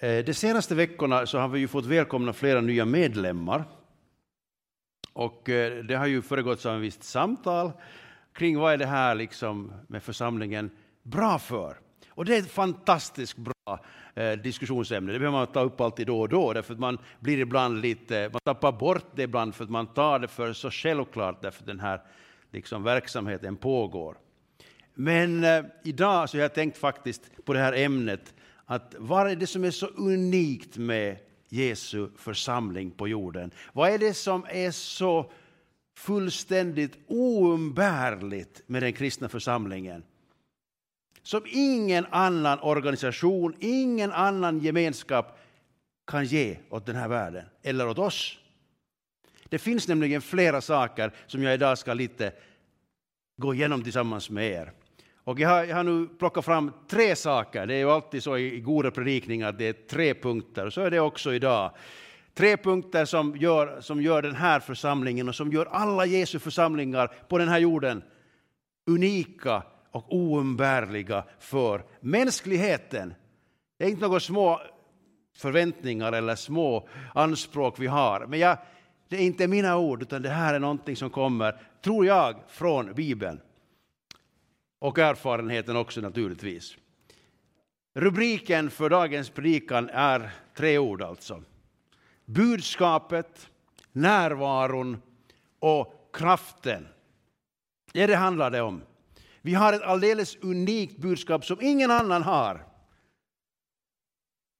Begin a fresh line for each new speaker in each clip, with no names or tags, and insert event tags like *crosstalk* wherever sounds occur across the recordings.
Eh, de senaste veckorna så har vi ju fått välkomna flera nya medlemmar. Och eh, det har ju föregått av ett visst samtal kring vad är det här liksom med församlingen bra för. Och det är ett fantastiskt bra eh, diskussionsämne. Det behöver man ta upp alltid då och då, därför att man blir ibland lite, man tappar bort det ibland för att man tar det för så självklart därför att den här liksom, verksamheten pågår. Men idag så har jag tänkt faktiskt på det här ämnet att vad är det som är så unikt med Jesu församling på jorden? Vad är det som är så fullständigt oumbärligt med den kristna församlingen? Som ingen annan organisation, ingen annan gemenskap kan ge åt den här världen, eller åt oss. Det finns nämligen flera saker som jag idag ska lite gå igenom tillsammans med er. Och jag har, jag har, nu plockat fram tre saker. Det är ju alltid så i, goda predikningar att det är tre punkter. Så är det också idag. Tre punkter som gör, som gör den här församlingen och som gör alla Jesu församlingar på den här jorden unika och oumbärliga för mänskligheten. Det är inte några små förväntningar eller små anspråk vi har. Men jag, det är inte mina ord, utan det här är någonting som kommer, tror jag, från Bibeln. Och erfarenheten också naturligtvis. Rubriken för dagens predikan är tre ord alltså. Budskapet, närvaron och kraften. Det, det handlar det om. Vi har ett alldeles unikt budskap som ingen annan har.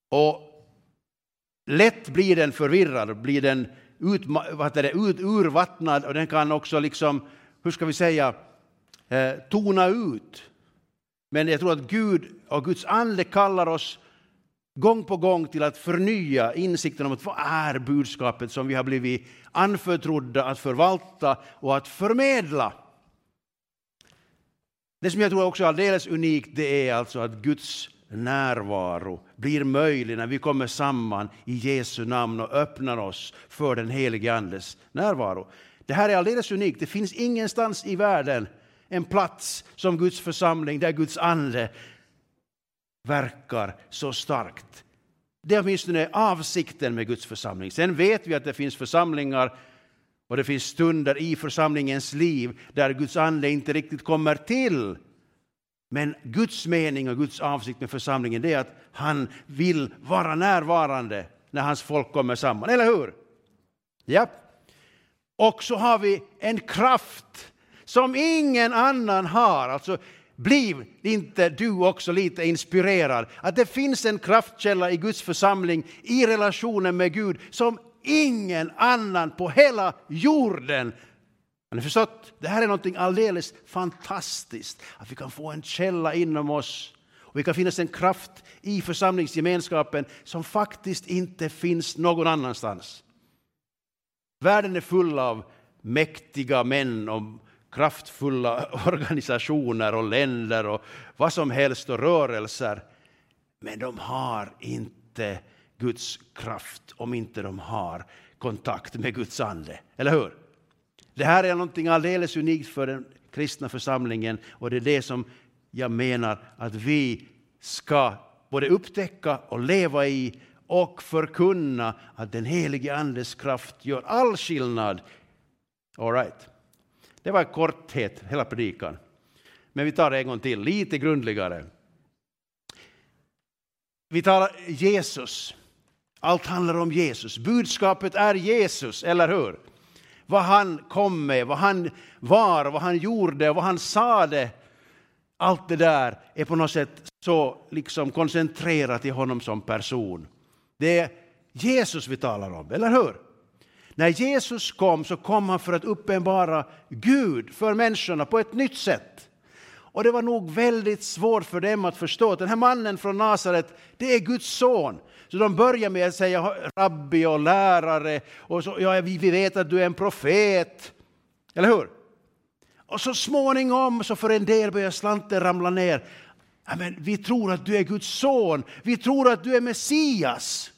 Och lätt blir den förvirrad, blir den ut, vad det, ut, urvattnad och den kan också liksom, hur ska vi säga, Eh, tona ut. Men jag tror att Gud och Guds ande kallar oss gång på gång till att förnya insikten om att vad är budskapet som vi har blivit anförtrodda att förvalta och att förmedla. Det som jag tror också är alldeles unikt det är alltså att Guds närvaro blir möjlig när vi kommer samman i Jesu namn och öppnar oss för den helige Andes närvaro. Det här är alldeles unikt. Det finns ingenstans i världen en plats som Guds församling där Guds ande verkar så starkt. Det är åtminstone avsikten med Guds församling. Sen vet vi att det finns församlingar och det finns stunder i församlingens liv där Guds ande inte riktigt kommer till. Men Guds mening och Guds avsikt med församlingen är att han vill vara närvarande när hans folk kommer samman, eller hur? Ja. Och så har vi en kraft som ingen annan har. Alltså, Bliv inte du också lite inspirerad att det finns en kraftkälla i Guds församling i relationen med Gud som ingen annan på hela jorden har ni förstått? Det här är något alldeles fantastiskt. Att vi kan få en källa inom oss och vi kan finnas en kraft i församlingsgemenskapen som faktiskt inte finns någon annanstans. Världen är full av mäktiga män och kraftfulla *laughs* organisationer och länder och vad som helst och rörelser. Men de har inte Guds kraft om inte de har kontakt med Guds ande. Eller hur? Det här är någonting alldeles unikt för den kristna församlingen och det är det som jag menar att vi ska både upptäcka och leva i och förkunna att den helige Andes kraft gör all skillnad. All right. Det var i korthet hela predikan. Men vi tar det en gång till, lite grundligare. Vi talar Jesus. Allt handlar om Jesus. Budskapet är Jesus, eller hur? Vad han kom med, vad han var, vad han gjorde, vad han sade. Allt det där är på något sätt så liksom koncentrerat i honom som person. Det är Jesus vi talar om, eller hur? När Jesus kom så kom han för att uppenbara Gud för människorna på ett nytt sätt. Och det var nog väldigt svårt för dem att förstå att den här mannen från Nasaret, det är Guds son. Så de börjar med att säga rabbi och lärare och så, ja, vi vet att du är en profet. Eller hur? Och så småningom så för en del börjar slanten ramla ner. Ja, men vi tror att du är Guds son, vi tror att du är Messias.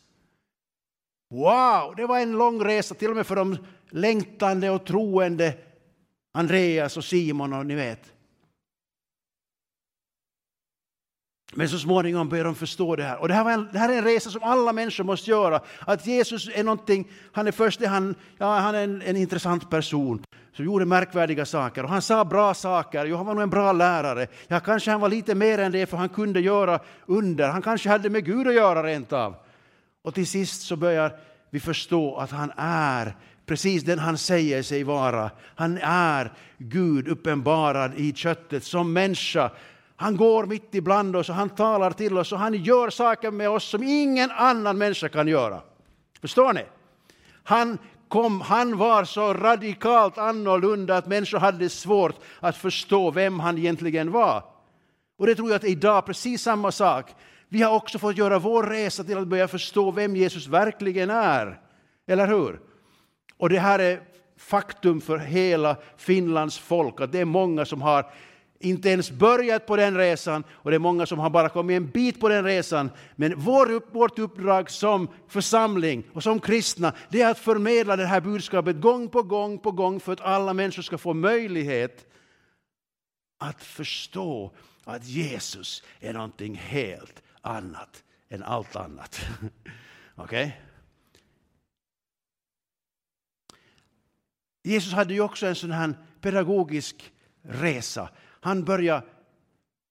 Wow, det var en lång resa till och med för de längtande och troende Andreas och Simon och ni vet. Men så småningom börjar de förstå det här. Och det här, en, det här, är en resa som alla människor måste göra. Att Jesus är någonting, han är först han, ja, han är en, en intressant person som gjorde märkvärdiga saker. Och han sa bra saker, jo, han var nog en bra lärare. Ja, kanske han var lite mer än det för han kunde göra under. Han kanske hade med Gud att göra rent av. Och till sist så börjar vi förstå att han är precis den han säger sig vara. Han är Gud uppenbarad i köttet som människa. Han går mitt ibland oss och han talar till oss och han gör saker med oss som ingen annan människa kan göra. Förstår ni? Han, kom, han var så radikalt annorlunda att människor hade svårt att förstå vem han egentligen var. Och det tror jag att idag precis samma sak. Vi har också fått göra vår resa till att börja förstå vem Jesus verkligen är. Eller hur? Och det här är faktum för hela Finlands folk, att det är många som har inte ens börjat på den resan och det är många som har bara kommit en bit på den resan. Men vår, vårt uppdrag som församling och som kristna det är att förmedla det här budskapet gång på gång på gång för att alla människor ska få möjlighet att förstå att Jesus är någonting helt annat än allt annat. *laughs* Okej? Okay? Jesus hade ju också en sån här pedagogisk resa. Han började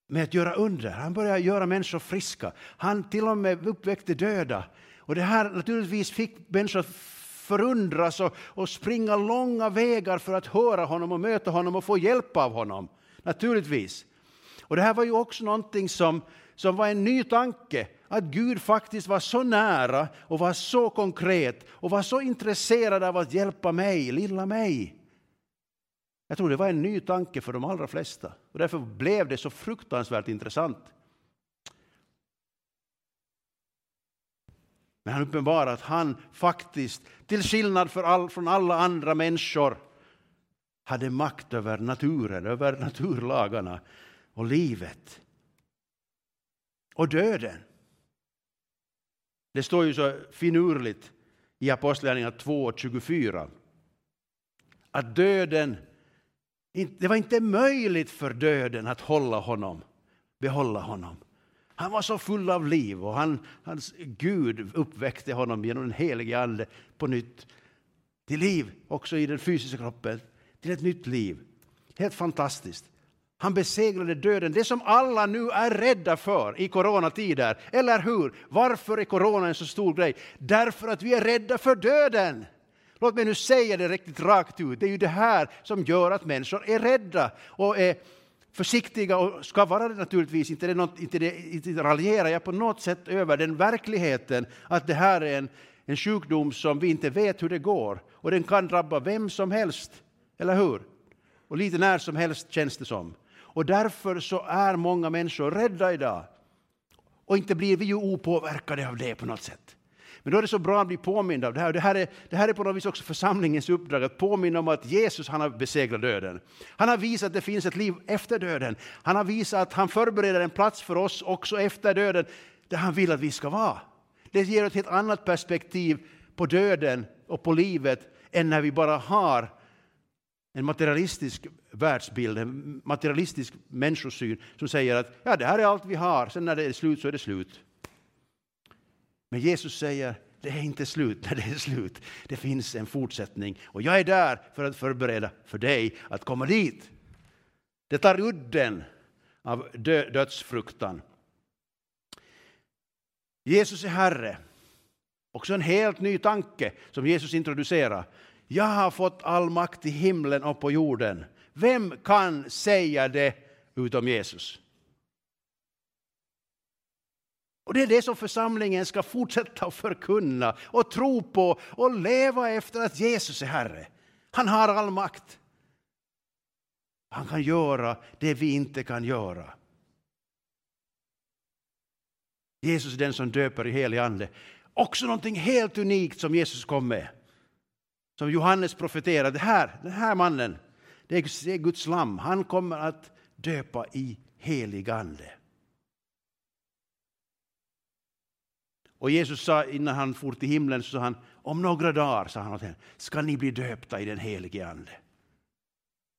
med att göra under, han började göra människor friska. Han till och med uppväckte döda. Och det här naturligtvis fick människor förundras och, och springa långa vägar för att höra honom och möta honom och få hjälp av honom. Naturligtvis. Och det här var ju också någonting som, som var en ny tanke att Gud faktiskt var så nära och var så konkret och var så intresserad av att hjälpa mig, lilla mig. Jag tror det var en ny tanke för de allra flesta och därför blev det så fruktansvärt intressant. Men han uppenbarar att han faktiskt, till skillnad all, från alla andra människor, hade makt över naturen, över naturlagarna och livet och döden. Det står ju så finurligt i Apostlagärningarna 2.24 att döden, det var inte möjligt för döden att hålla honom, behålla honom. Han var så full av liv och han, hans Gud uppväckte honom genom den helige Ande på nytt till liv, också i den fysiska kroppen, till ett nytt liv. Helt fantastiskt. Han besegrade döden, det som alla nu är rädda för i coronatider. Eller hur? Varför är corona en så stor grej? Därför att vi är rädda för döden. Låt mig nu säga det riktigt rakt ut. Det är ju det här som gör att människor är rädda och är försiktiga och ska vara det naturligtvis. Inte, det något, inte, det, inte raljerar jag på något sätt över den verkligheten att det här är en, en sjukdom som vi inte vet hur det går och den kan drabba vem som helst. Eller hur? Och lite när som helst känns det som. Och därför så är många människor rädda idag. Och inte blir vi ju opåverkade av det på något sätt. Men då är det så bra att bli påmind av det här. Det här är, det här är på något vis också församlingens uppdrag, att påminna om att Jesus han har besegrat döden. Han har visat att det finns ett liv efter döden. Han har visat att han förbereder en plats för oss också efter döden, där han vill att vi ska vara. Det ger ett helt annat perspektiv på döden och på livet än när vi bara har en materialistisk världsbild, en materialistisk människosyn som säger att ja, det här är allt vi har, sen när det är slut så är det slut. Men Jesus säger det är inte slut när det är slut. Det finns en fortsättning och jag är där för att förbereda för dig att komma dit. Det tar udden av dö dödsfruktan. Jesus är Herre. Också en helt ny tanke som Jesus introducerar. Jag har fått all makt i himlen och på jorden. Vem kan säga det utom Jesus? Och det är det som församlingen ska fortsätta att förkunna och tro på och leva efter att Jesus är Herre. Han har all makt. Han kan göra det vi inte kan göra. Jesus är den som döper i helig ande. Också någonting helt unikt som Jesus kom med som Johannes profeterade, här, den här mannen, det är Guds lam. Han kommer att döpa i helig ande. Och Jesus sa innan han for till himlen, så sa han, om några dagar sa han åt henne, ska ni bli döpta i den helige ande.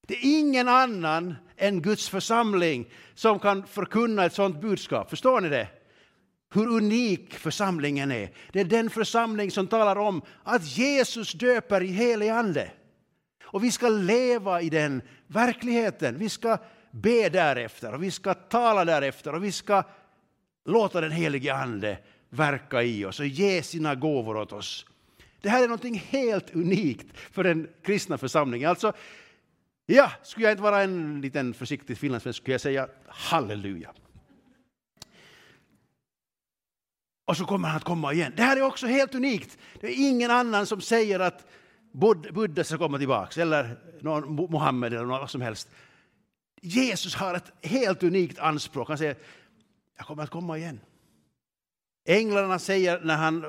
Det är ingen annan än Guds församling som kan förkunna ett sådant budskap. Förstår ni det? Hur unik församlingen är. Det är den församling som talar om att Jesus döper i helig ande. Och vi ska leva i den verkligheten. Vi ska be därefter och vi ska tala därefter och vi ska låta den helige Ande verka i oss och ge sina gåvor åt oss. Det här är något helt unikt för den kristna församlingen. Alltså, ja, skulle jag inte vara en liten försiktig finlandssvensk skulle jag säga halleluja. Och så kommer han att komma igen. Det här är också helt unikt. Det är ingen annan som säger att Buddha ska komma tillbaka eller någon Mohammed eller något som helst. Jesus har ett helt unikt anspråk. Han säger, jag kommer att komma igen. Änglarna säger när han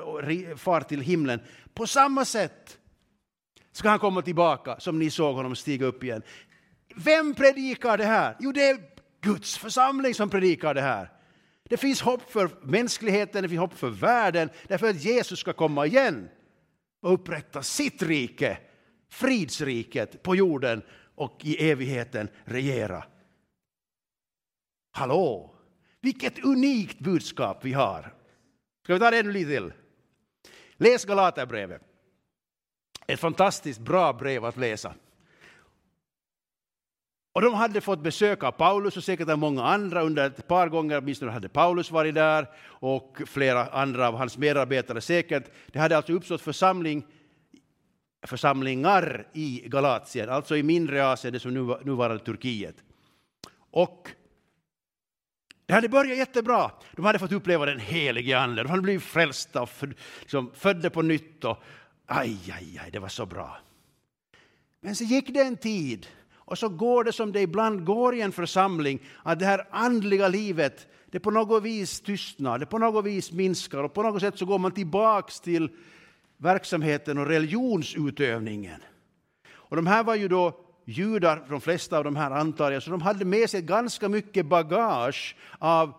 far till himlen, på samma sätt ska han komma tillbaka som ni såg honom stiga upp igen. Vem predikar det här? Jo, det är Guds församling som predikar det här. Det finns hopp för mänskligheten, det finns hopp för världen, därför att Jesus ska komma igen och upprätta sitt rike, fridsriket på jorden och i evigheten regera. Hallå! Vilket unikt budskap vi har. Ska vi ta det ännu lite till? Läs Galaterbrevet. Ett fantastiskt bra brev att läsa. Och de hade fått besök av Paulus och säkert av många andra under ett par gånger, åtminstone hade Paulus varit där och flera andra av hans medarbetare säkert. Det hade alltså uppstått församling, församlingar i Galatien, alltså i mindre Asien, det som nu, nuvarande Turkiet. Och det hade börjat jättebra. De hade fått uppleva den helige Ande, de hade blivit frälsta och för, liksom, födda på nytt. Och, aj, aj, aj, det var så bra. Men så gick det en tid och så går det som det ibland går i en församling, att det här andliga livet, det på något vis tystnar, det på något vis minskar och på något sätt så går man tillbaks till verksamheten och religionsutövningen. Och de här var ju då judar, de flesta av de här antar jag, så de hade med sig ganska mycket bagage av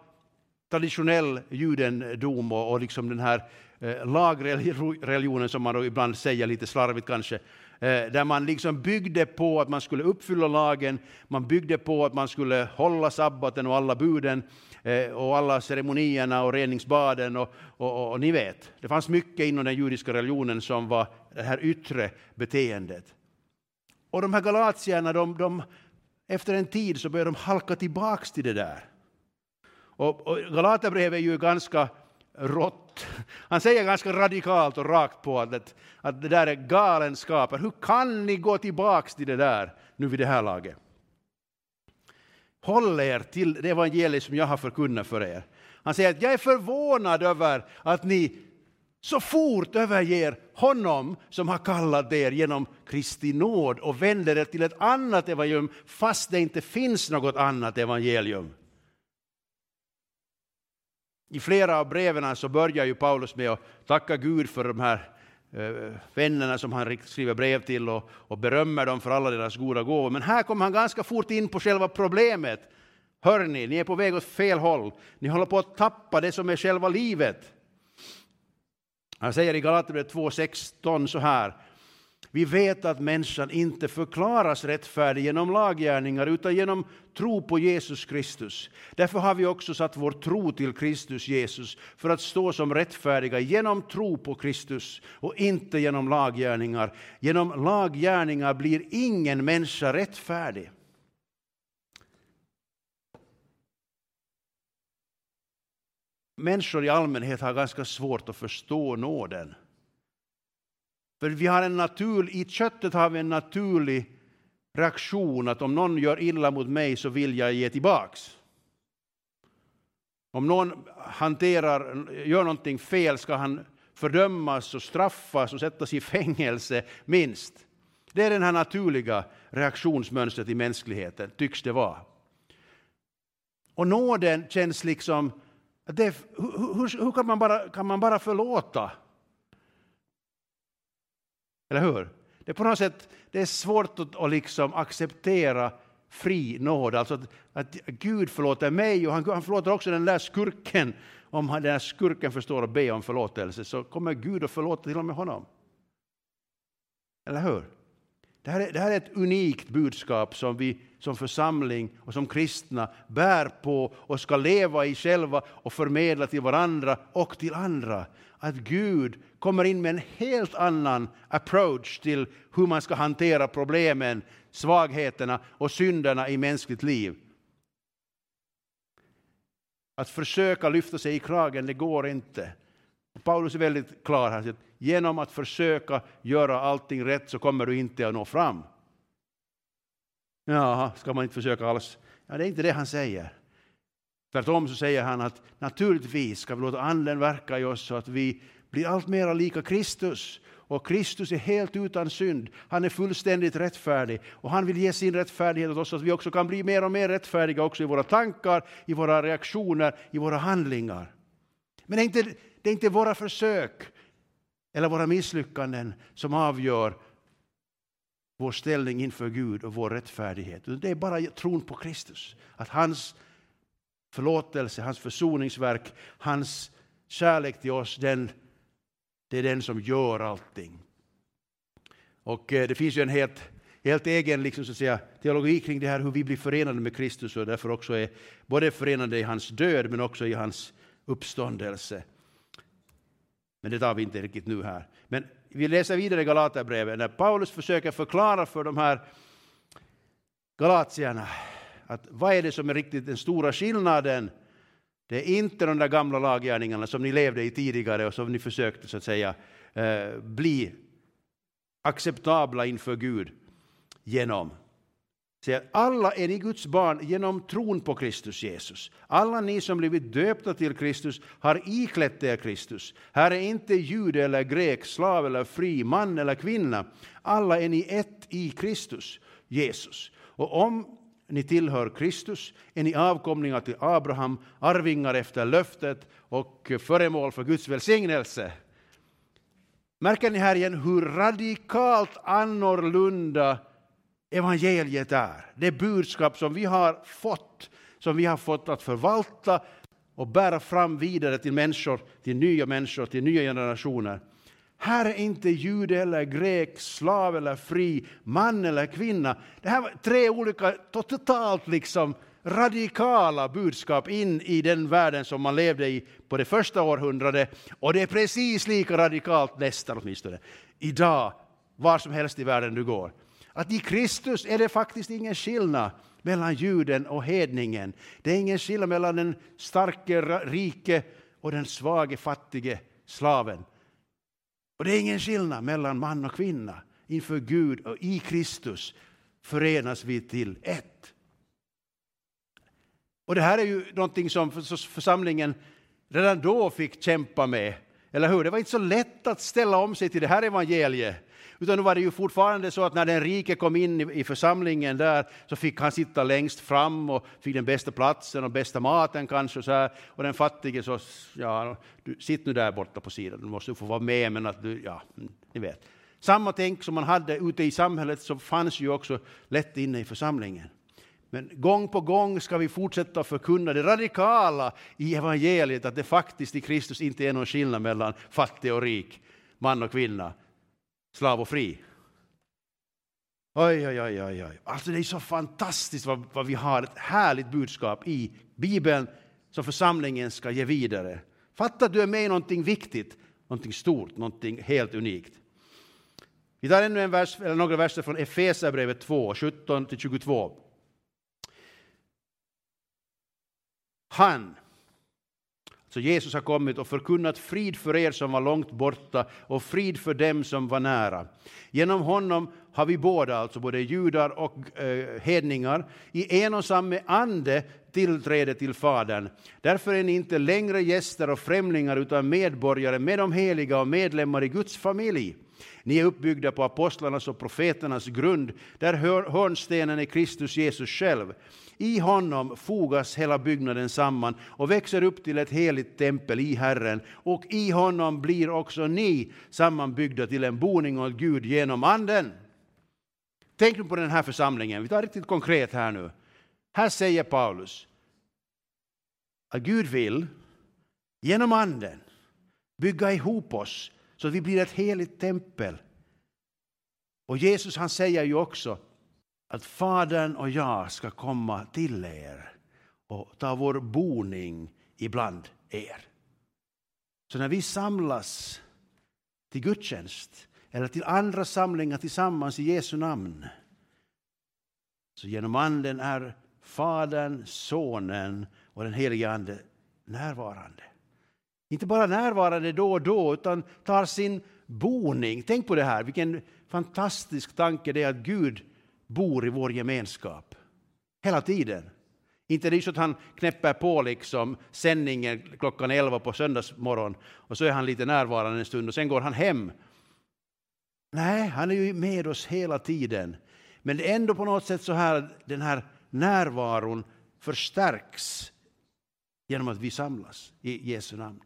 traditionell judendom och, och liksom den här eh, lagreligionen som man ibland säger lite slarvigt kanske, Eh, där man liksom byggde på att man skulle uppfylla lagen, man byggde på att man skulle hålla sabbaten och alla buden eh, och alla ceremonierna och reningsbaden och, och, och, och ni vet, det fanns mycket inom den judiska religionen som var det här yttre beteendet. Och de här galatierna, de, de, efter en tid så börjar de halka tillbaks till det där. Och, och Galaterbrevet är ju ganska rått. Han säger ganska radikalt och rakt på att, att det där är galenskaper. Hur kan ni gå tillbaka till det där nu vid det här laget? Håll er till det evangelium som jag har förkunnat för er. Han säger att jag är förvånad över att ni så fort överger honom som har kallat er genom Kristi nåd och vänder er till ett annat evangelium fast det inte finns något annat evangelium. I flera av breven så börjar ju Paulus med att tacka Gud för de här eh, vännerna som han skriver brev till och, och berömmer dem för alla deras goda gåvor. Men här kommer han ganska fort in på själva problemet. Hörni, ni är på väg åt fel håll. Ni håller på att tappa det som är själva livet. Han säger i Galaterbrevet 2.16 så här. Vi vet att människan inte förklaras rättfärdig genom laggärningar utan genom tro på Jesus Kristus. Därför har vi också satt vår tro till Kristus Jesus för att stå som rättfärdiga genom tro på Kristus och inte genom laggärningar. Genom laggärningar blir ingen människa rättfärdig. människor i allmänhet har ganska svårt att förstå nåden. För vi har en natur, i köttet har vi en naturlig reaktion att om någon gör illa mot mig så vill jag ge tillbaks. Om någon hanterar, gör någonting fel ska han fördömas och straffas och sättas i fängelse minst. Det är den här naturliga reaktionsmönstret i mänskligheten, tycks det vara. Och nåden känns liksom det, hur, hur kan, man bara, kan man bara förlåta? Eller hur? Det är på något sätt det är svårt att, att liksom acceptera fri nåd, alltså att, att Gud förlåter mig och han, han förlåter också den där skurken. Om den där skurken förstår att be om förlåtelse så kommer Gud att förlåta till och med honom. Eller hur? Det här, är, det här är ett unikt budskap som vi som församling och som kristna bär på och ska leva i själva och förmedla till varandra och till andra. Att Gud kommer in med en helt annan approach till hur man ska hantera problemen, svagheterna och synderna i mänskligt liv. Att försöka lyfta sig i kragen, det går inte. Paulus är väldigt klar här. Att genom att försöka göra allting rätt så kommer du inte att nå fram. Ja, ska man inte försöka alls? Ja, det är inte det han säger. Tvärtom så säger han att naturligtvis ska vi låta anden verka i oss så att vi blir allt mera lika Kristus. Och Kristus är helt utan synd. Han är fullständigt rättfärdig. Och han vill ge sin rättfärdighet åt oss så att vi också kan bli mer och mer rättfärdiga också i våra tankar, i våra reaktioner, i våra handlingar. Men är inte, det är inte våra försök eller våra misslyckanden som avgör vår ställning inför Gud och vår rättfärdighet. Det är bara tron på Kristus. Att hans förlåtelse, hans försoningsverk, hans kärlek till oss, den, det är den som gör allting. Och eh, det finns ju en helt, helt egen liksom, så att säga, teologi kring det här hur vi blir förenade med Kristus och därför också är både förenade i hans död men också i hans uppståndelse. Men det tar vi inte riktigt nu här. Men vi läser vidare i Galaterbrevet när Paulus försöker förklara för de här galatierna att vad är det som är riktigt den stora skillnaden? Det är inte de där gamla laggärningarna som ni levde i tidigare och som ni försökte så att säga eh, bli acceptabla inför Gud genom. Alla är ni Guds barn genom tron på Kristus Jesus. Alla ni som blivit döpta till Kristus har iklätt er Kristus. Här är inte jude eller grek, slav eller fri, man eller kvinna. Alla är ni ett i Kristus, Jesus. Och om ni tillhör Kristus är ni avkomlingar till Abraham, arvingar efter löftet och föremål för Guds välsignelse. Märker ni här igen hur radikalt annorlunda evangeliet är. Det budskap som vi har fått, som vi har fått att förvalta och bära fram vidare till människor, till nya människor, till nya generationer. Här är inte jude eller grek, slav eller fri, man eller kvinna. Det här var tre olika, totalt liksom radikala budskap in i den världen som man levde i på det första århundradet. Och det är precis lika radikalt nästan åtminstone. Idag, var som helst i världen du går. Att i Kristus är det faktiskt ingen skillnad mellan juden och hedningen. Det är ingen skillnad mellan den starke rike och den svage fattige slaven. Och det är ingen skillnad mellan man och kvinna. Inför Gud och i Kristus förenas vi till ett. Och det här är ju någonting som församlingen redan då fick kämpa med. Eller hur? Det var inte så lätt att ställa om sig till det här evangeliet. Utan då var det ju fortfarande så att när den rike kom in i församlingen där så fick han sitta längst fram och fick den bästa platsen och bästa maten kanske. Och, så här. och den fattige så, ja, du, sitt nu där borta på sidan, du måste få vara med men att du, ja, mm, ni vet. Samma tänk som man hade ute i samhället så fanns ju också lätt inne i församlingen. Men gång på gång ska vi fortsätta förkunna det radikala i evangeliet, att det faktiskt i Kristus inte är någon skillnad mellan fattig och rik, man och kvinna, slav och fri. Oj, oj, oj, oj, oj. Alltså det är så fantastiskt vad, vad vi har ett härligt budskap i Bibeln som församlingen ska ge vidare. Fatta att du är med i någonting viktigt, någonting stort, någonting helt unikt. Vi tar ännu en vers, eller några verser från Efesierbrevet 2, 17-22. Han, så Jesus har kommit och förkunnat frid för er som var långt borta och frid för dem som var nära. Genom honom har vi båda, alltså både judar och eh, hedningar, i en och samma ande tillträde till Fadern. Därför är ni inte längre gäster och främlingar utan medborgare med de heliga och medlemmar i Guds familj. Ni är uppbyggda på apostlarnas och profeternas grund, där hörnstenen är Kristus Jesus själv. I honom fogas hela byggnaden samman och växer upp till ett heligt tempel i Herren. Och i honom blir också ni sammanbyggda till en boning åt Gud genom Anden. Tänk nu på den här församlingen. Vi tar riktigt konkret här nu. Här säger Paulus att Gud vill genom Anden bygga ihop oss så att vi blir ett heligt tempel Och Jesus han säger ju också att Fadern och jag ska komma till er och ta vår boning ibland er. Så när vi samlas till gudstjänst eller till andra samlingar tillsammans i Jesu namn så genom Anden är Fadern, Sonen och den helige Ande närvarande. Inte bara närvarande då och då, utan tar sin boning. Tänk på det här, vilken fantastisk tanke det är att Gud bor i vår gemenskap. Hela tiden. Inte det är så att han knäpper på liksom sändningen klockan 11 på söndagsmorgon och så är han lite närvarande en stund och sen går han hem. Nej, han är ju med oss hela tiden. Men det är ändå på något sätt så här den här närvaron förstärks genom att vi samlas i Jesu namn.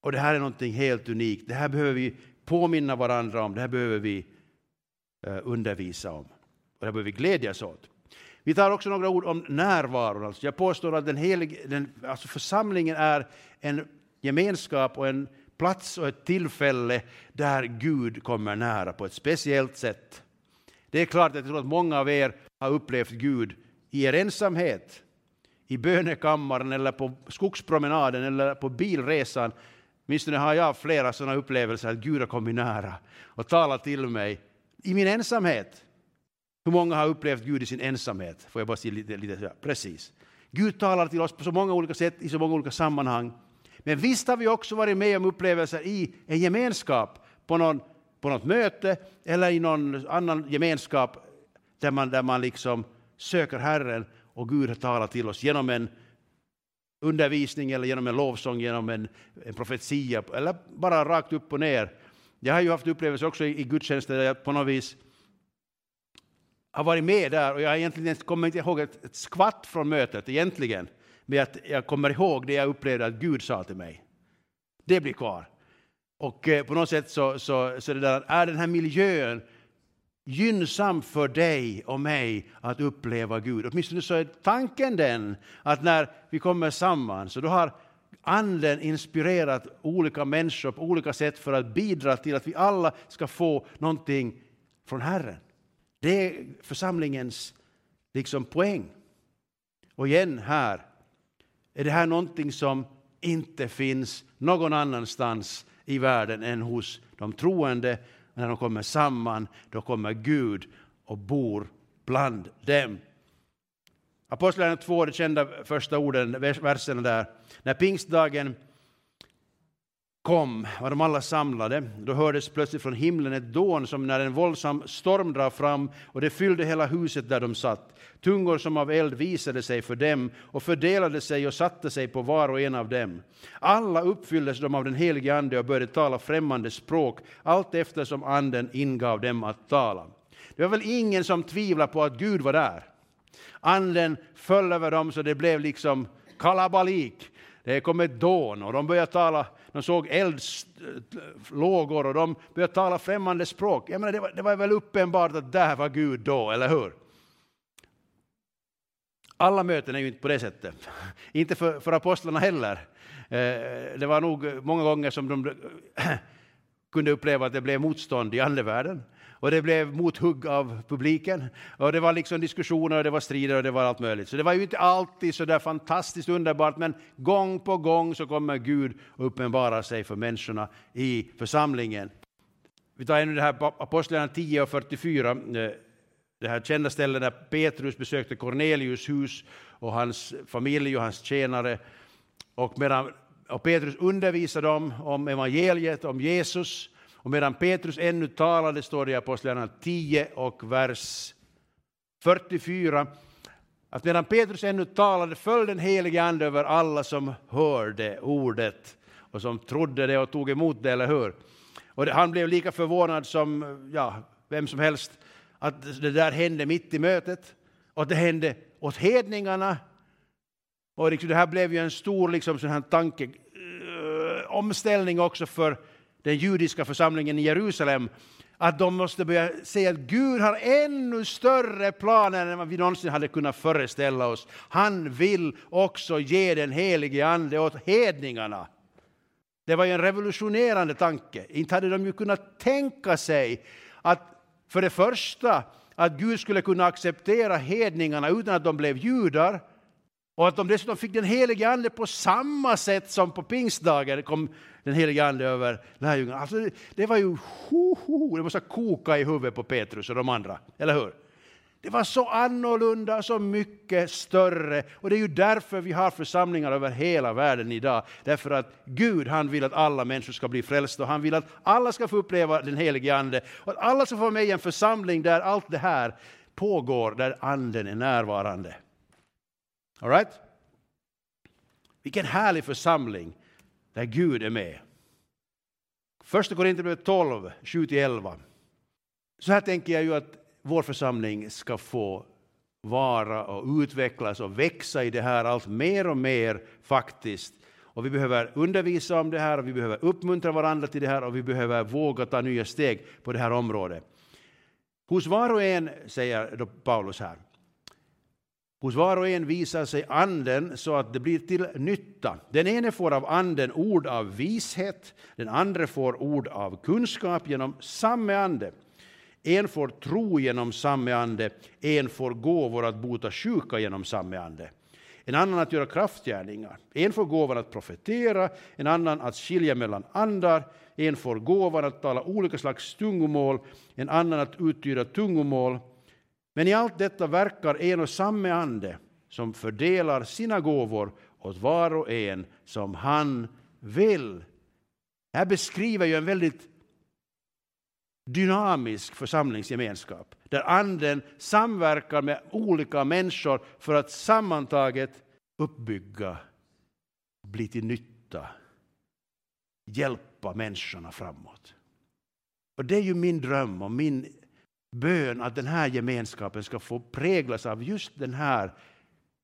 Och det här är någonting helt unikt. Det här behöver vi påminna varandra om, det här behöver vi Eh, undervisa om. Och det bör behöver vi glädjas åt. Vi tar också några ord om närvaron. Alltså jag påstår att den helige, den, alltså församlingen är en gemenskap och en plats och ett tillfälle där Gud kommer nära på ett speciellt sätt. Det är klart att jag tror att många av er har upplevt Gud i er ensamhet, i bönekammaren eller på skogspromenaden eller på bilresan. Åtminstone har jag flera sådana upplevelser att Gud har kommit nära och talat till mig i min ensamhet. Hur många har upplevt Gud i sin ensamhet? Får jag bara säga lite, lite Precis. Gud talar till oss på så många olika sätt, i så många olika sammanhang. Men visst har vi också varit med om upplevelser i en gemenskap, på, någon, på något möte eller i någon annan gemenskap där man, där man liksom söker Herren och Gud har talat till oss genom en undervisning eller genom en lovsång, genom en, en profetia eller bara rakt upp och ner. Jag har ju haft upplevelser också i, i gudstjänster där jag på något vis har varit med där och jag egentligen kommer inte ihåg ett, ett skvatt från mötet egentligen. Men att jag kommer ihåg det jag upplevde att Gud sa till mig. Det blir kvar. Och eh, på något sätt så, så, så det där, är den här miljön gynnsam för dig och mig att uppleva Gud. Åtminstone så är tanken den att när vi kommer samman så då har Anden inspirerat olika människor på olika sätt för att bidra till att vi alla ska få någonting från Herren. Det är församlingens liksom poäng. Och igen här är det här någonting som inte finns någon annanstans i världen än hos de troende. När de kommer samman, då kommer Gud och bor bland dem. Apostlagärningarna 2, de kända första orden, verserna där. När pingstdagen kom var de alla samlade. Då hördes plötsligt från himlen ett dån som när en våldsam storm drar fram och det fyllde hela huset där de satt. Tungor som av eld visade sig för dem och fördelade sig och satte sig på var och en av dem. Alla uppfylldes de av den helige Ande och började tala främmande språk allt eftersom Anden ingav dem att tala. Det var väl ingen som tvivlade på att Gud var där. Anden föll över dem så det blev liksom kalabalik. Det kom ett dån och de började tala de såg eldslågor och de började tala främmande språk. Jag menar, det, var, det var väl uppenbart att där var Gud då, eller hur? Alla möten är ju inte på det sättet. *laughs* Inte för, för apostlarna heller. Eh, det var nog många gånger som de *clears throat* kunde uppleva att det blev motstånd i andevärlden. Och det blev mothugg av publiken. Och det var liksom diskussioner, och det var strider och det var allt möjligt. Så det var ju inte alltid så där fantastiskt underbart, men gång på gång så kommer Gud uppenbara sig för människorna i församlingen. Vi tar ännu det här Apostlagärningarna 10 och 44, eh, det här kända stället där Petrus besökte Cornelius hus och hans familj och hans tjänare. Och, medan, och Petrus undervisar dem om evangeliet, om Jesus. Och medan Petrus ännu talade, står det i Apostlagärningarna 10 och vers 44, att medan Petrus ännu talade föll den helige Ande över alla som hörde ordet och som trodde det och tog emot det, eller hur? Och det, han blev lika förvånad som ja, vem som helst att det där hände mitt i mötet och att det hände åt hedningarna. Och liksom, det här blev ju en stor liksom, sån här tanke, uh, omställning också för den judiska församlingen i Jerusalem, att de måste börja se att Gud har ännu större planer än vad vi någonsin hade kunnat föreställa oss. Han vill också ge den helige Ande åt hedningarna. Det var ju en revolutionerande tanke. Inte hade de ju kunnat tänka sig att för det första att Gud skulle kunna acceptera hedningarna utan att de blev judar och att de dessutom fick den helige Ande på samma sätt som på pingstdagen kom den helige Ande över lärjungarna. Alltså det, det, var ju ho, ho, det måste koka i huvudet på Petrus och de andra, eller hur? Det var så annorlunda, så mycket större. Och det är ju därför vi har församlingar över hela världen idag. Därför att Gud han vill att alla människor ska bli frälsta och han vill att alla ska få uppleva den helige Ande. Och att alla ska få vara med i en församling där allt det här pågår, där Anden är närvarande. All right? Vilken härlig församling där Gud är med. Första Korinthierbrevet 12, 7-11. Så här tänker jag ju att vår församling ska få vara och utvecklas och växa i det här allt mer och mer faktiskt. Och vi behöver undervisa om det här och vi behöver uppmuntra varandra till det här och vi behöver våga ta nya steg på det här området. Hos var och en, säger då Paulus här, hos var och en visar sig anden så att det blir till nytta. Den ene får av anden ord av vishet, den andra får ord av kunskap genom samma ande. En får tro genom samma ande, en får gåvor att bota sjuka genom samma ande. En annan att göra kraftgärningar. En får gåvan att profetera, en annan att skilja mellan andar, en får gåvan att tala olika slags tungomål, en annan att uttyda tungomål. Men i allt detta verkar en och samma ande som fördelar sina gåvor åt var och en som han vill. Det här beskriver ju en väldigt dynamisk församlingsgemenskap där anden samverkar med olika människor för att sammantaget uppbygga, bli till nytta, hjälpa människorna framåt. Och Det är ju min dröm och min bön att den här gemenskapen ska få präglas av just den här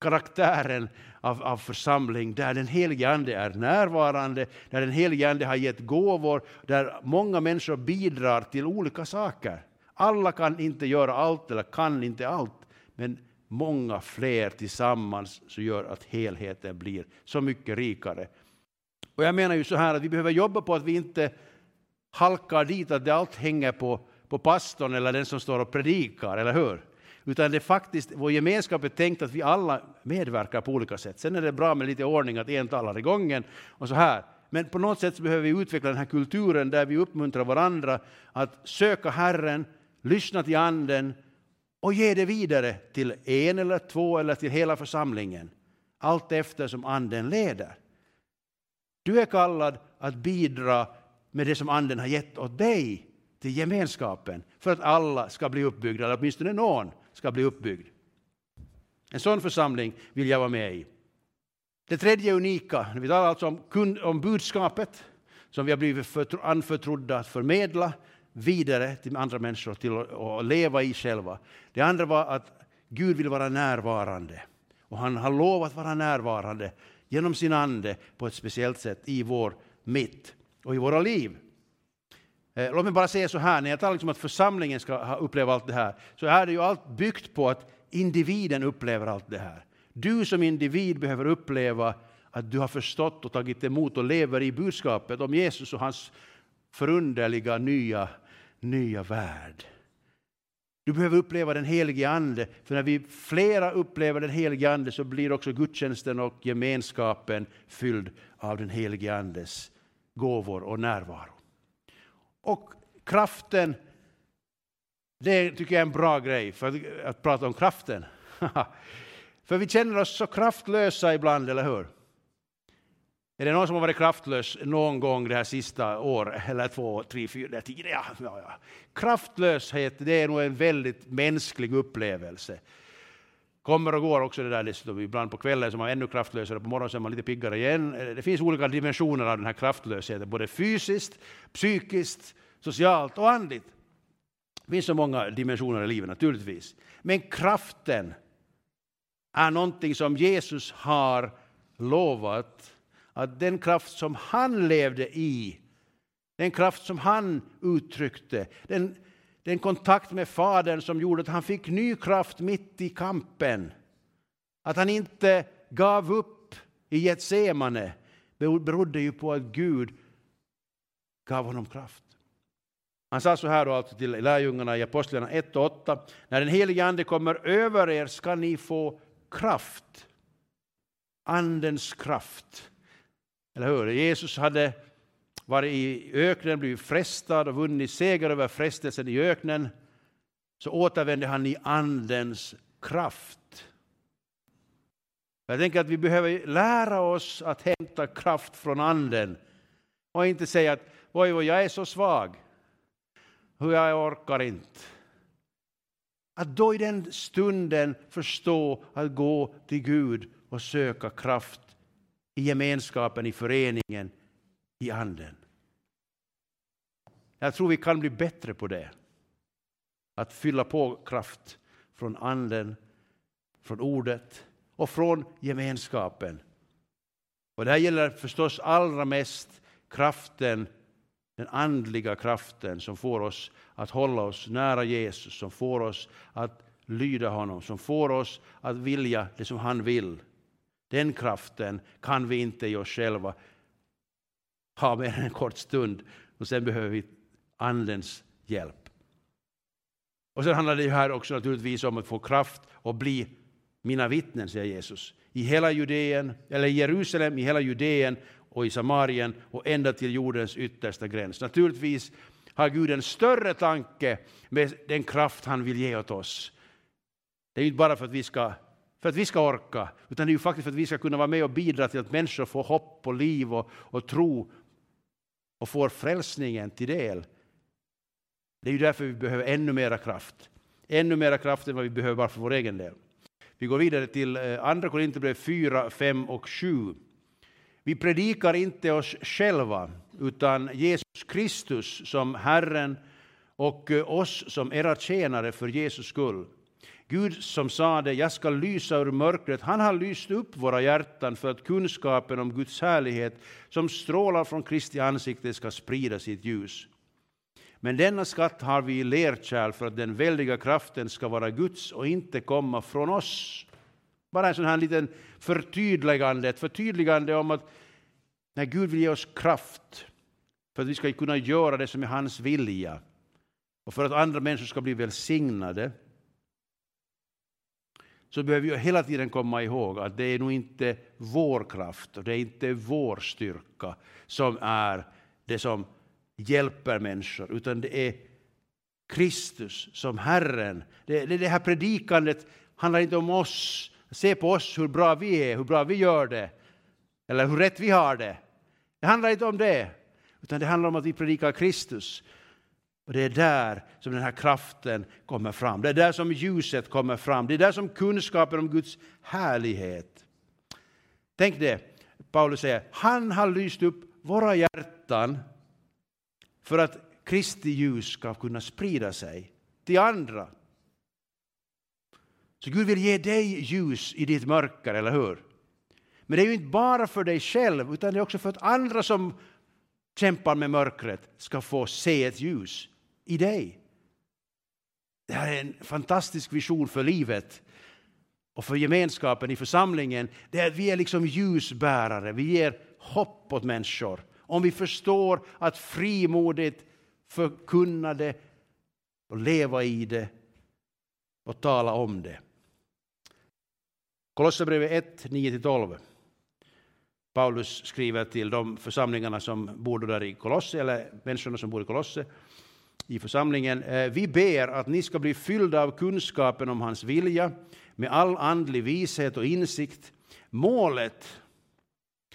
karaktären av, av församling där den helige Ande är närvarande, där den helige Ande har gett gåvor, där många människor bidrar till olika saker. Alla kan inte göra allt eller kan inte allt, men många fler tillsammans så gör att helheten blir så mycket rikare. Och jag menar ju så här att vi behöver jobba på att vi inte halkar dit att det allt hänger på, på pastorn eller den som står och predikar, eller hur? Utan det är faktiskt, vår gemenskap är tänkt att vi alla medverkar på olika sätt. Sen är det bra med lite ordning, att en talar i gången och så här. Men på något sätt behöver vi utveckla den här kulturen där vi uppmuntrar varandra att söka Herren, lyssna till Anden och ge det vidare till en eller två eller till hela församlingen. Allt efter som Anden leder. Du är kallad att bidra med det som Anden har gett åt dig till gemenskapen för att alla ska bli uppbyggda, eller åtminstone någon ska bli uppbyggd. En sån församling vill jag vara med i. Det tredje unika, vi talar alltså om, kund, om budskapet som vi har blivit för, anförtrodda att förmedla vidare till andra människor till att leva i själva. Det andra var att Gud vill vara närvarande och han har lovat vara närvarande genom sin ande på ett speciellt sätt i vår mitt och i våra liv. Eh, låt mig bara säga så här, när jag talar om liksom att församlingen ska uppleva allt det här, så är det ju allt byggt på att individen upplever allt det här. Du som individ behöver uppleva att du har förstått och tagit emot och lever i budskapet om Jesus och hans förunderliga nya, nya värld. Du behöver uppleva den helige Ande, för när vi flera upplever den helige Ande så blir också gudstjänsten och gemenskapen fylld av den helige Andes gåvor och närvaro. Och kraften, det tycker jag är en bra grej för att, att prata om kraften. *laughs* för vi känner oss så kraftlösa ibland, eller hur? Är det någon som har varit kraftlös någon gång det här sista året, eller två, tre, fyra, tio? Ja, ja, ja. Kraftlöshet, det är nog en väldigt mänsklig upplevelse. Kommer och går också det där liksom, dessutom. Ibland på kvällen så är man ännu kraftlösare, på morgonen så är man lite piggare igen. Det finns olika dimensioner av den här kraftlösheten, både fysiskt, psykiskt, socialt och andligt. Det finns så många dimensioner i livet naturligtvis. Men kraften är någonting som Jesus har lovat att den kraft som han levde i, den kraft som han uttryckte, den den kontakt med Fadern som gjorde att han fick ny kraft mitt i kampen. Att han inte gav upp i Getsemane berodde ju på att Gud gav honom kraft. Han sa så här då alltså till lärjungarna i Apostlarna 1 och 8. När den helige Ande kommer över er ska ni få kraft. Andens kraft. Eller hur? Jesus hade varit i öknen, blivit frestad och vunnit seger över frestelsen i öknen. Så återvände han i Andens kraft. Jag tänker att vi behöver lära oss att hämta kraft från Anden och inte säga att oj, oj, jag är så svag, hur jag orkar inte. Att då i den stunden förstå att gå till Gud och söka kraft i gemenskapen, i föreningen, i Anden. Jag tror vi kan bli bättre på det. Att fylla på kraft från Anden, från Ordet och från gemenskapen. Och det här gäller förstås allra mest kraften, den andliga kraften som får oss att hålla oss nära Jesus, som får oss att lyda honom, som får oss att vilja det som han vill. Den kraften kan vi inte i oss själva ha mer än en kort stund och sen behöver vi Andens hjälp. Och sen handlar det här också naturligtvis om att få kraft och bli mina vittnen, säger Jesus. I hela Judeen, eller Jerusalem, i hela Judeen och i Samarien och ända till jordens yttersta gräns. Naturligtvis har Gud en större tanke med den kraft han vill ge åt oss. Det är inte bara för att vi ska, för att vi ska orka, utan det är ju faktiskt för att vi ska kunna vara med och bidra till att människor får hopp och liv och, och tro och får frälsningen till del. Det är ju därför vi behöver ännu mera kraft. Ännu mera kraft än vad vi behöver bara för vår egen del. Vi går vidare till eh, Andra Korinthierbrevet 4, 5 och 7. Vi predikar inte oss själva, utan Jesus Kristus som Herren och eh, oss som era tjänare för Jesus skull. Gud som sade, jag ska lysa ur mörkret, han har lyst upp våra hjärtan för att kunskapen om Guds härlighet som strålar från Kristi ansikte ska sprida sitt ljus. Men denna skatt har vi i lerkärl för att den väldiga kraften ska vara Guds och inte komma från oss. Bara en sån här liten förtydligande, ett förtydligande om att när Gud vill ge oss kraft för att vi ska kunna göra det som är hans vilja och för att andra människor ska bli välsignade så behöver vi hela tiden komma ihåg att det är nog inte vår kraft och det är inte vår styrka som är det som hjälper människor, utan det är Kristus som Herren. Det, det, det här predikandet handlar inte om oss, se på oss hur bra vi är, hur bra vi gör det, eller hur rätt vi har det. Det handlar inte om det, utan det handlar om att vi predikar Kristus. Och det är där som den här kraften kommer fram. Det är där som ljuset kommer fram. Det är där som kunskapen om Guds härlighet. Tänk det, Paulus säger, han har lyst upp våra hjärtan för att Kristi ljus ska kunna sprida sig till andra. Så Gud vill ge dig ljus i ditt mörker, eller hur? Men det är ju inte bara för dig själv, utan det är också för att andra som kämpar med mörkret ska få se ett ljus i dig. Det här är en fantastisk vision för livet och för gemenskapen i församlingen. Det är att vi är liksom ljusbärare, vi ger hopp åt människor. Om vi förstår att frimodigt förkunna det och leva i det och tala om det. Kolosserbrevet 1, 9-12. Paulus skriver till de församlingarna som bor där i Kolosse, eller människorna som bor i Kolosse, i församlingen. Eh, vi ber att ni ska bli fyllda av kunskapen om hans vilja med all andlig vishet och insikt. Målet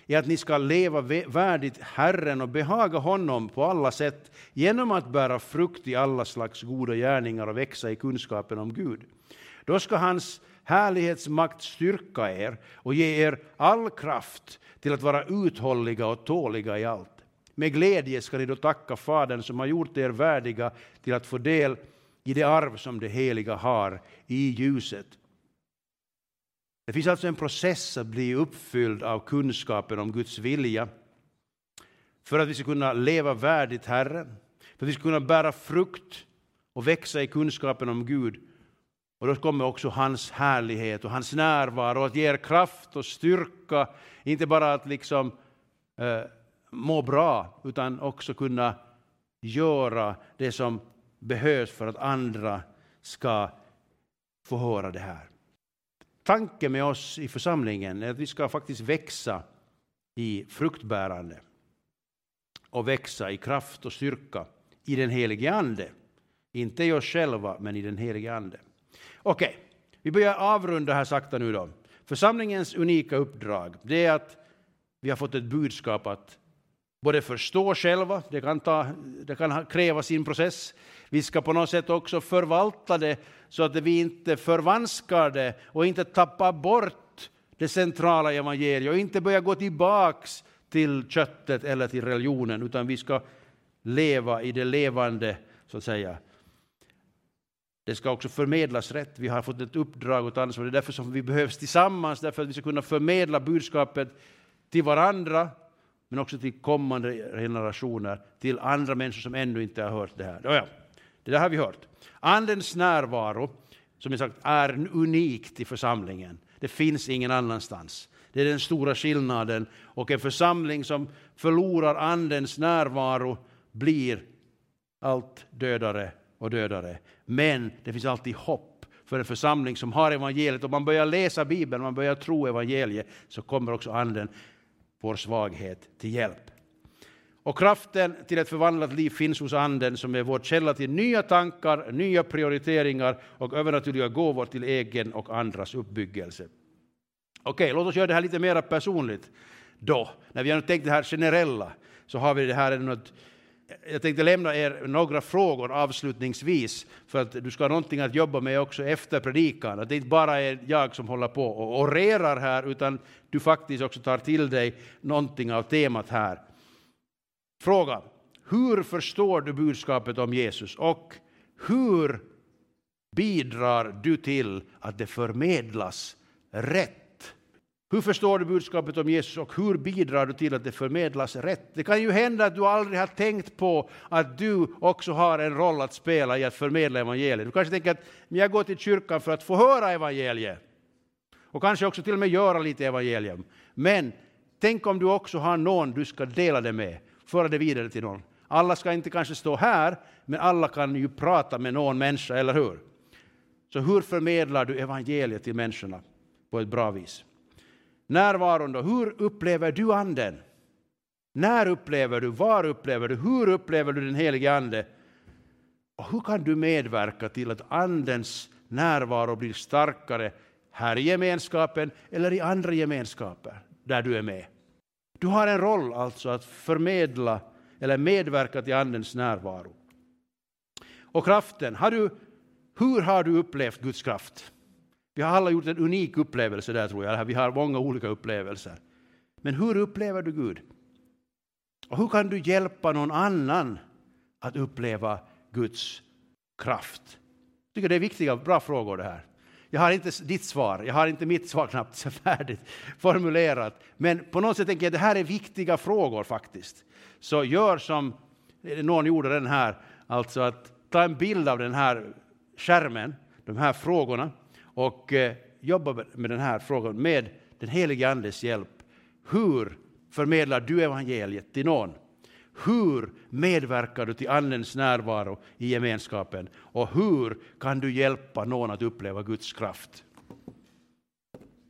är att ni ska leva värdigt Herren och behaga honom på alla sätt genom att bära frukt i alla slags goda gärningar och växa i kunskapen om Gud. Då ska hans härlighetsmakt styrka er och ge er all kraft till att vara uthålliga och tåliga i allt. Med glädje ska ni då tacka Fadern som har gjort er värdiga till att få del i det arv som det heliga har i ljuset. Det finns alltså en process att bli uppfylld av kunskapen om Guds vilja för att vi ska kunna leva värdigt Herren, för att vi ska kunna bära frukt och växa i kunskapen om Gud. Och då kommer också hans härlighet och hans närvaro att ge er kraft och styrka, inte bara att liksom eh, må bra, utan också kunna göra det som behövs för att andra ska få höra det här. Tanken med oss i församlingen är att vi ska faktiskt växa i fruktbärande och växa i kraft och styrka i den helige Ande. Inte i oss själva, men i den helige Ande. Okej, okay. vi börjar avrunda här sakta nu då. Församlingens unika uppdrag det är att vi har fått ett budskap att både förstå själva, det kan, ta, det kan kräva sin process. Vi ska på något sätt också förvalta det så att vi inte förvanskar det och inte tappar bort det centrala evangeliet och inte börjar gå tillbaks till köttet eller till religionen, utan vi ska leva i det levande, så att säga. Det ska också förmedlas rätt. Vi har fått ett uppdrag och ett ansvar. Det är därför som vi behövs tillsammans, därför att vi ska kunna förmedla budskapet till varandra, men också till kommande generationer, till andra människor som ännu inte har hört det här. Ja, det där har vi hört. Andens närvaro, som jag sagt, är unikt i församlingen. Det finns ingen annanstans. Det är den stora skillnaden. Och en församling som förlorar Andens närvaro blir allt dödare och dödare. Men det finns alltid hopp för en församling som har evangeliet. Om man börjar läsa Bibeln, man börjar tro evangeliet, så kommer också Anden vår svaghet till hjälp. Och kraften till ett förvandlat liv finns hos Anden som är vår källa till nya tankar, nya prioriteringar och övernaturliga gåvor till egen och andras uppbyggelse. Okej, låt oss göra det här lite mer personligt då. När vi har tänkt det här generella så har vi det här något jag tänkte lämna er några frågor avslutningsvis för att du ska ha någonting att jobba med också efter predikan. Att det inte bara är jag som håller på och orerar här utan du faktiskt också tar till dig någonting av temat här. Fråga. Hur förstår du budskapet om Jesus och hur bidrar du till att det förmedlas rätt? Hur förstår du budskapet om Jesus och hur bidrar du till att det förmedlas rätt? Det kan ju hända att du aldrig har tänkt på att du också har en roll att spela i att förmedla evangeliet. Du kanske tänker att jag går till kyrkan för att få höra evangeliet och kanske också till och med göra lite evangelium. Men tänk om du också har någon du ska dela det med, föra det vidare till någon. Alla ska inte kanske stå här, men alla kan ju prata med någon människa, eller hur? Så hur förmedlar du evangeliet till människorna på ett bra vis? Närvaron då, hur upplever du anden? När upplever du, var upplever du, hur upplever du den helige ande? Och hur kan du medverka till att andens närvaro blir starkare här i gemenskapen eller i andra gemenskaper där du är med? Du har en roll alltså att förmedla eller medverka till andens närvaro. Och kraften, har du, hur har du upplevt Guds kraft? Vi har alla gjort en unik upplevelse där tror jag. Vi har många olika upplevelser. Men hur upplever du Gud? Och hur kan du hjälpa någon annan att uppleva Guds kraft? Jag tycker det är viktiga, bra frågor det här. Jag har inte ditt svar, jag har inte mitt svar knappt så färdigt formulerat. Men på något sätt tänker jag att det här är viktiga frågor faktiskt. Så gör som någon gjorde den här, alltså att ta en bild av den här skärmen, de här frågorna och eh, jobba med den här frågan med den helige Andes hjälp. Hur förmedlar du evangeliet till någon? Hur medverkar du till Andens närvaro i gemenskapen? Och hur kan du hjälpa någon att uppleva Guds kraft?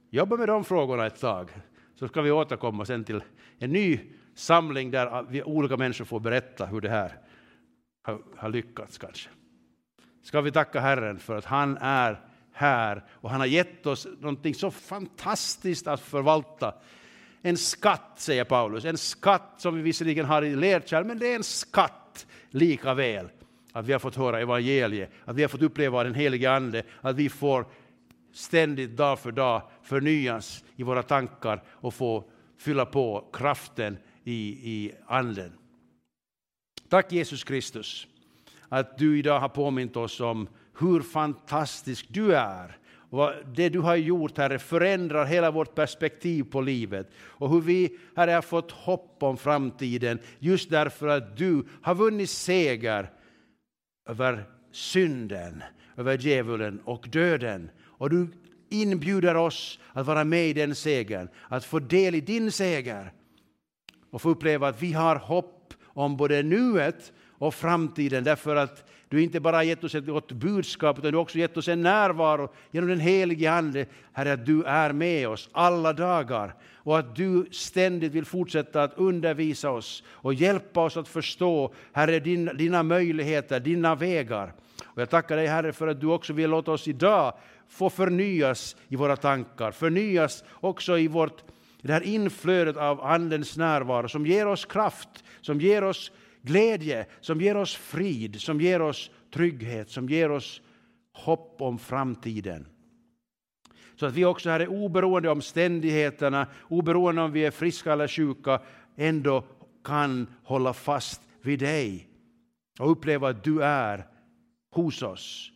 Jobba med de frågorna ett tag, så ska vi återkomma sen till en ny samling där olika människor får berätta hur det här har, har lyckats kanske. Ska vi tacka Herren för att han är här och han har gett oss någonting så fantastiskt att förvalta. En skatt, säger Paulus, en skatt som vi visserligen har i lerkärl, men det är en skatt lika väl. Att vi har fått höra evangeliet, att vi har fått uppleva den helige Ande, att vi får ständigt dag för dag förnyas i våra tankar och få fylla på kraften i, i Anden. Tack Jesus Kristus att du idag har påmint oss om hur fantastisk du är. Och det du har gjort, Herre, förändrar hela vårt perspektiv på livet. Och hur vi, Herre, har fått hopp om framtiden just därför att du har vunnit seger över synden, över djävulen och döden. Och du inbjuder oss att vara med i den segern, att få del i din seger och få uppleva att vi har hopp om både nuet och framtiden därför att du har inte bara gett oss ett gott budskap utan du har också gett oss en närvaro genom den helige Ande. Herre, att du är med oss alla dagar och att du ständigt vill fortsätta att undervisa oss och hjälpa oss att förstå, Herre, din, dina möjligheter, dina vägar. Och jag tackar dig Herre för att du också vill låta oss idag få förnyas i våra tankar, förnyas också i vårt det här inflödet av Andens närvaro som ger oss kraft, som ger oss glädje, som ger oss frid, som ger oss trygghet, som ger oss hopp om framtiden. Så att vi också här är oberoende av omständigheterna, oberoende om vi är friska eller sjuka, ändå kan hålla fast vid dig och uppleva att du är hos oss.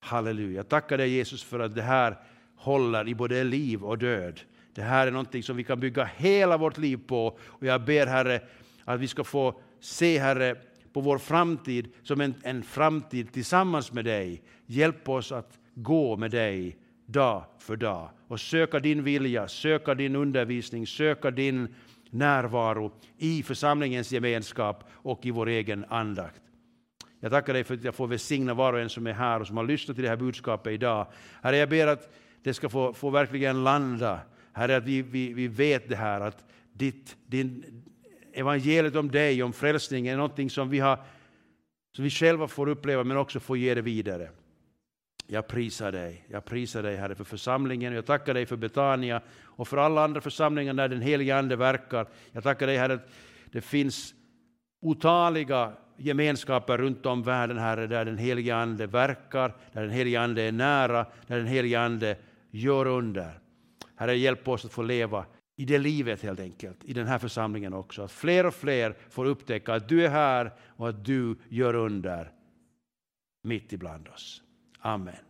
Halleluja. Jag tackar dig Jesus för att det här håller i både liv och död. Det här är någonting som vi kan bygga hela vårt liv på. Och jag ber Herre att vi ska få se Herre på vår framtid som en, en framtid tillsammans med dig. Hjälp oss att gå med dig dag för dag och söka din vilja, söka din undervisning, söka din närvaro i församlingens gemenskap och i vår egen andakt. Jag tackar dig för att jag får välsigna var och en som är här och som har lyssnat till det här budskapet idag. Herre, jag ber att det ska få, få verkligen landa. Herre, att vi, vi, vi vet det här att ditt, din, evangeliet om dig, om frälsning, är någonting som vi, har, som vi själva får uppleva men också får ge det vidare. Jag prisar dig. Jag prisar dig Herre för församlingen. och Jag tackar dig för Betania och för alla andra församlingar där den helige Ande verkar. Jag tackar dig Herre att det finns otaliga gemenskaper runt om världen Herre där den helige Ande verkar, där den helige Ande är nära, där den helige Ande gör under. Herre hjälp oss att få leva i det livet helt enkelt, i den här församlingen också. Att fler och fler får upptäcka att du är här och att du gör under mitt ibland oss. Amen.